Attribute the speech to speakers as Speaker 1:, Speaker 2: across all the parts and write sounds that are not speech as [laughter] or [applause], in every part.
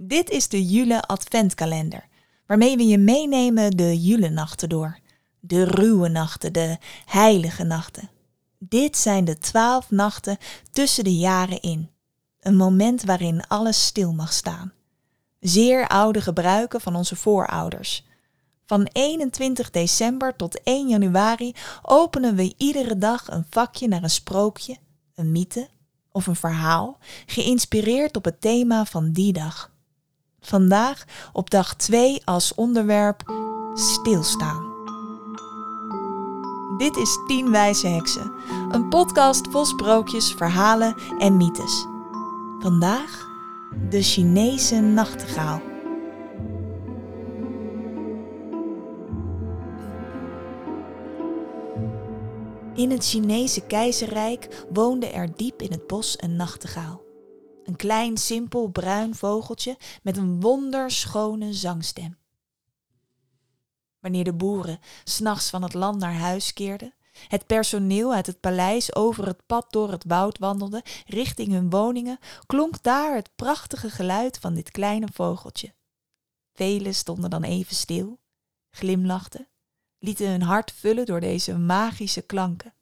Speaker 1: Dit is de Jule Adventkalender, waarmee we je meenemen de Julenachten door. De ruwe nachten, de heilige nachten. Dit zijn de twaalf nachten tussen de jaren in. Een moment waarin alles stil mag staan. Zeer oude gebruiken van onze voorouders. Van 21 december tot 1 januari openen we iedere dag een vakje naar een sprookje, een mythe of een verhaal, geïnspireerd op het thema van die dag. Vandaag op dag 2 als onderwerp stilstaan. Dit is 10 Wijze Heksen, een podcast vol sprookjes, verhalen en mythes. Vandaag de Chinese nachtegaal. In het Chinese keizerrijk woonde er diep in het bos een nachtegaal. Een klein, simpel, bruin vogeltje met een wonderschone zangstem. Wanneer de boeren s'nachts van het land naar huis keerden, het personeel uit het paleis over het pad door het woud wandelde richting hun woningen, klonk daar het prachtige geluid van dit kleine vogeltje. Velen stonden dan even stil, glimlachten, lieten hun hart vullen door deze magische klanken.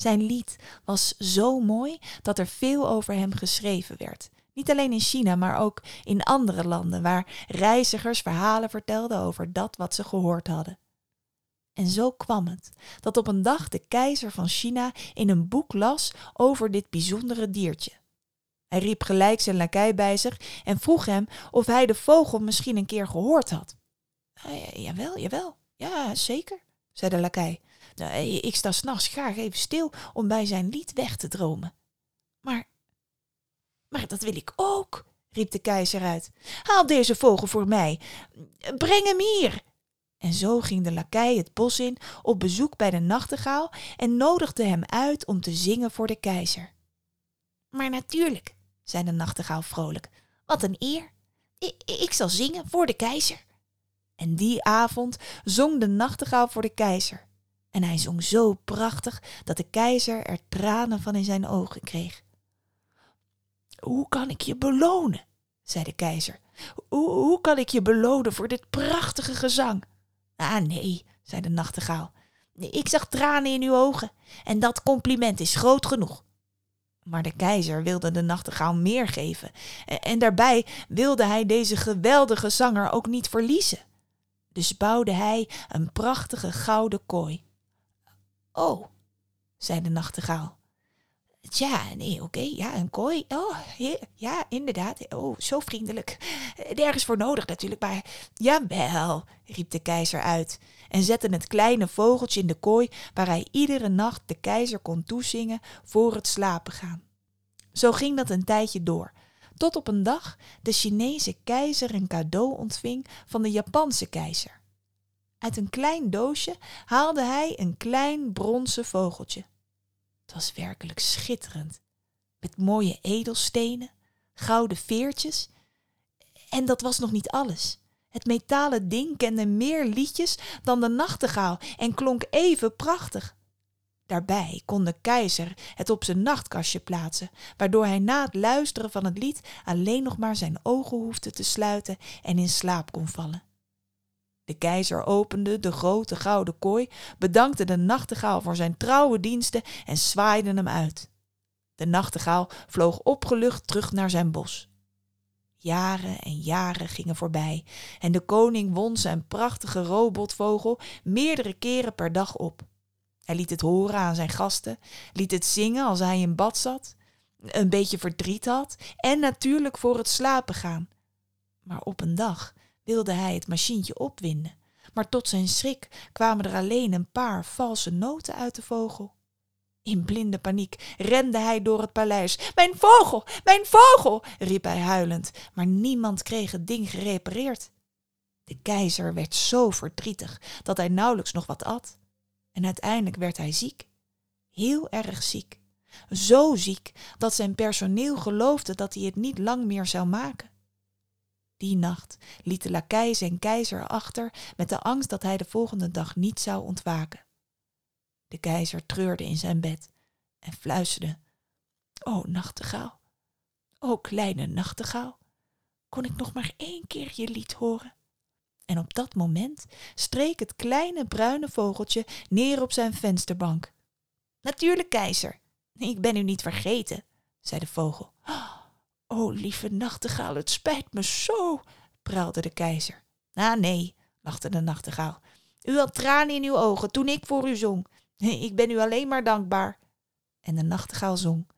Speaker 1: Zijn lied was zo mooi dat er veel over hem geschreven werd. Niet alleen in China, maar ook in andere landen waar reizigers verhalen vertelden over dat wat ze gehoord hadden. En zo kwam het dat op een dag de keizer van China in een boek las over dit bijzondere diertje. Hij riep gelijk zijn lakij bij zich en vroeg hem of hij de vogel misschien een keer gehoord had. Uh, jawel, jawel, ja, zeker, zei de lakij. Nou, ik sta s'nachts graag even stil om bij zijn lied weg te dromen. Maar, maar dat wil ik ook, riep de keizer uit. Haal deze vogel voor mij. Breng hem hier. En zo ging de lakij het bos in op bezoek bij de nachtegaal en nodigde hem uit om te zingen voor de keizer. Maar natuurlijk, zei de nachtegaal vrolijk, wat een eer. Ik, ik zal zingen voor de keizer. En die avond zong de nachtegaal voor de keizer. En hij zong zo prachtig dat de keizer er tranen van in zijn ogen kreeg. Hoe kan ik je belonen? zei de keizer. Hoe, hoe kan ik je belonen voor dit prachtige gezang? Ah, nee, zei de nachtegaal. Ik zag tranen in uw ogen en dat compliment is groot genoeg. Maar de keizer wilde de nachtegaal meer geven en daarbij wilde hij deze geweldige zanger ook niet verliezen. Dus bouwde hij een prachtige gouden kooi. Oh, zei de nachtegaal. Tja, nee, oké, ja, een kooi. Oh, ja, inderdaad. Oh, zo vriendelijk. Nergens voor nodig natuurlijk, maar jawel, riep de keizer uit en zette het kleine vogeltje in de kooi waar hij iedere nacht de keizer kon toezingen voor het slapen gaan. Zo ging dat een tijdje door, tot op een dag de Chinese keizer een cadeau ontving van de Japanse keizer. Uit een klein doosje haalde hij een klein bronzen vogeltje. Het was werkelijk schitterend, met mooie edelstenen, gouden veertjes. En dat was nog niet alles. Het metalen ding kende meer liedjes dan de nachtegaal en klonk even prachtig. Daarbij kon de keizer het op zijn nachtkastje plaatsen, waardoor hij na het luisteren van het lied alleen nog maar zijn ogen hoefde te sluiten en in slaap kon vallen. De keizer opende de grote gouden kooi, bedankte de nachtegaal voor zijn trouwe diensten en zwaaide hem uit. De nachtegaal vloog opgelucht terug naar zijn bos. Jaren en jaren gingen voorbij en de koning won zijn prachtige robotvogel meerdere keren per dag op. Hij liet het horen aan zijn gasten, liet het zingen als hij in bad zat, een beetje verdriet had en natuurlijk voor het slapen gaan. Maar op een dag wilde hij het machientje opwinden, maar tot zijn schrik kwamen er alleen een paar valse noten uit de vogel. In blinde paniek rende hij door het paleis. Mijn vogel, mijn vogel, riep hij huilend, maar niemand kreeg het ding gerepareerd. De keizer werd zo verdrietig dat hij nauwelijks nog wat at. En uiteindelijk werd hij ziek, heel erg ziek. Zo ziek dat zijn personeel geloofde dat hij het niet lang meer zou maken. Die nacht liet de lakij zijn keizer achter met de angst dat hij de volgende dag niet zou ontwaken. De keizer treurde in zijn bed en fluisterde: O nachtegaal, o kleine nachtegaal, kon ik nog maar één keer je lied horen. En op dat moment streek het kleine bruine vogeltje neer op zijn vensterbank. Natuurlijk, keizer. Ik ben u niet vergeten, zei de vogel. O, lieve nachtegaal, het spijt me zo, praalde de keizer. Ah, nee, lachte de nachtegaal. U had tranen in uw ogen toen ik voor u zong. [laughs] Ik ben u alleen maar dankbaar. En de nachtegaal zong.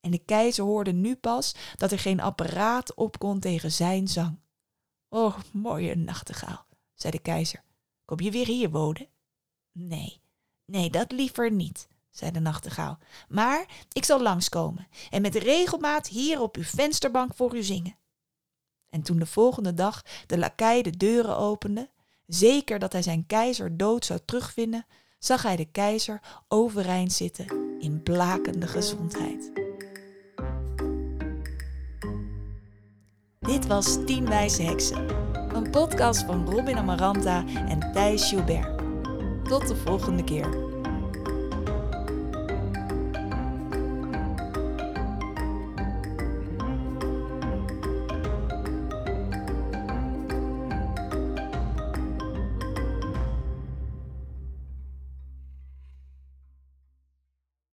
Speaker 1: En de keizer hoorde nu pas dat er geen apparaat op kon tegen zijn zang. Oh, mooie nachtegaal, zei de keizer. Kom je weer hier wonen? Nee, nee, dat liever niet, zei de nachtegaal. Maar ik zal langskomen en met regelmaat hier op uw vensterbank voor u zingen. En toen de volgende dag de lakij de deuren opende, zeker dat hij zijn keizer dood zou terugvinden, zag hij de keizer overeind zitten in blakende gezondheid. Dit was Tien Wijze Heksen, een podcast van Robin Amaranta en Thijs Gilbert. Tot de volgende keer.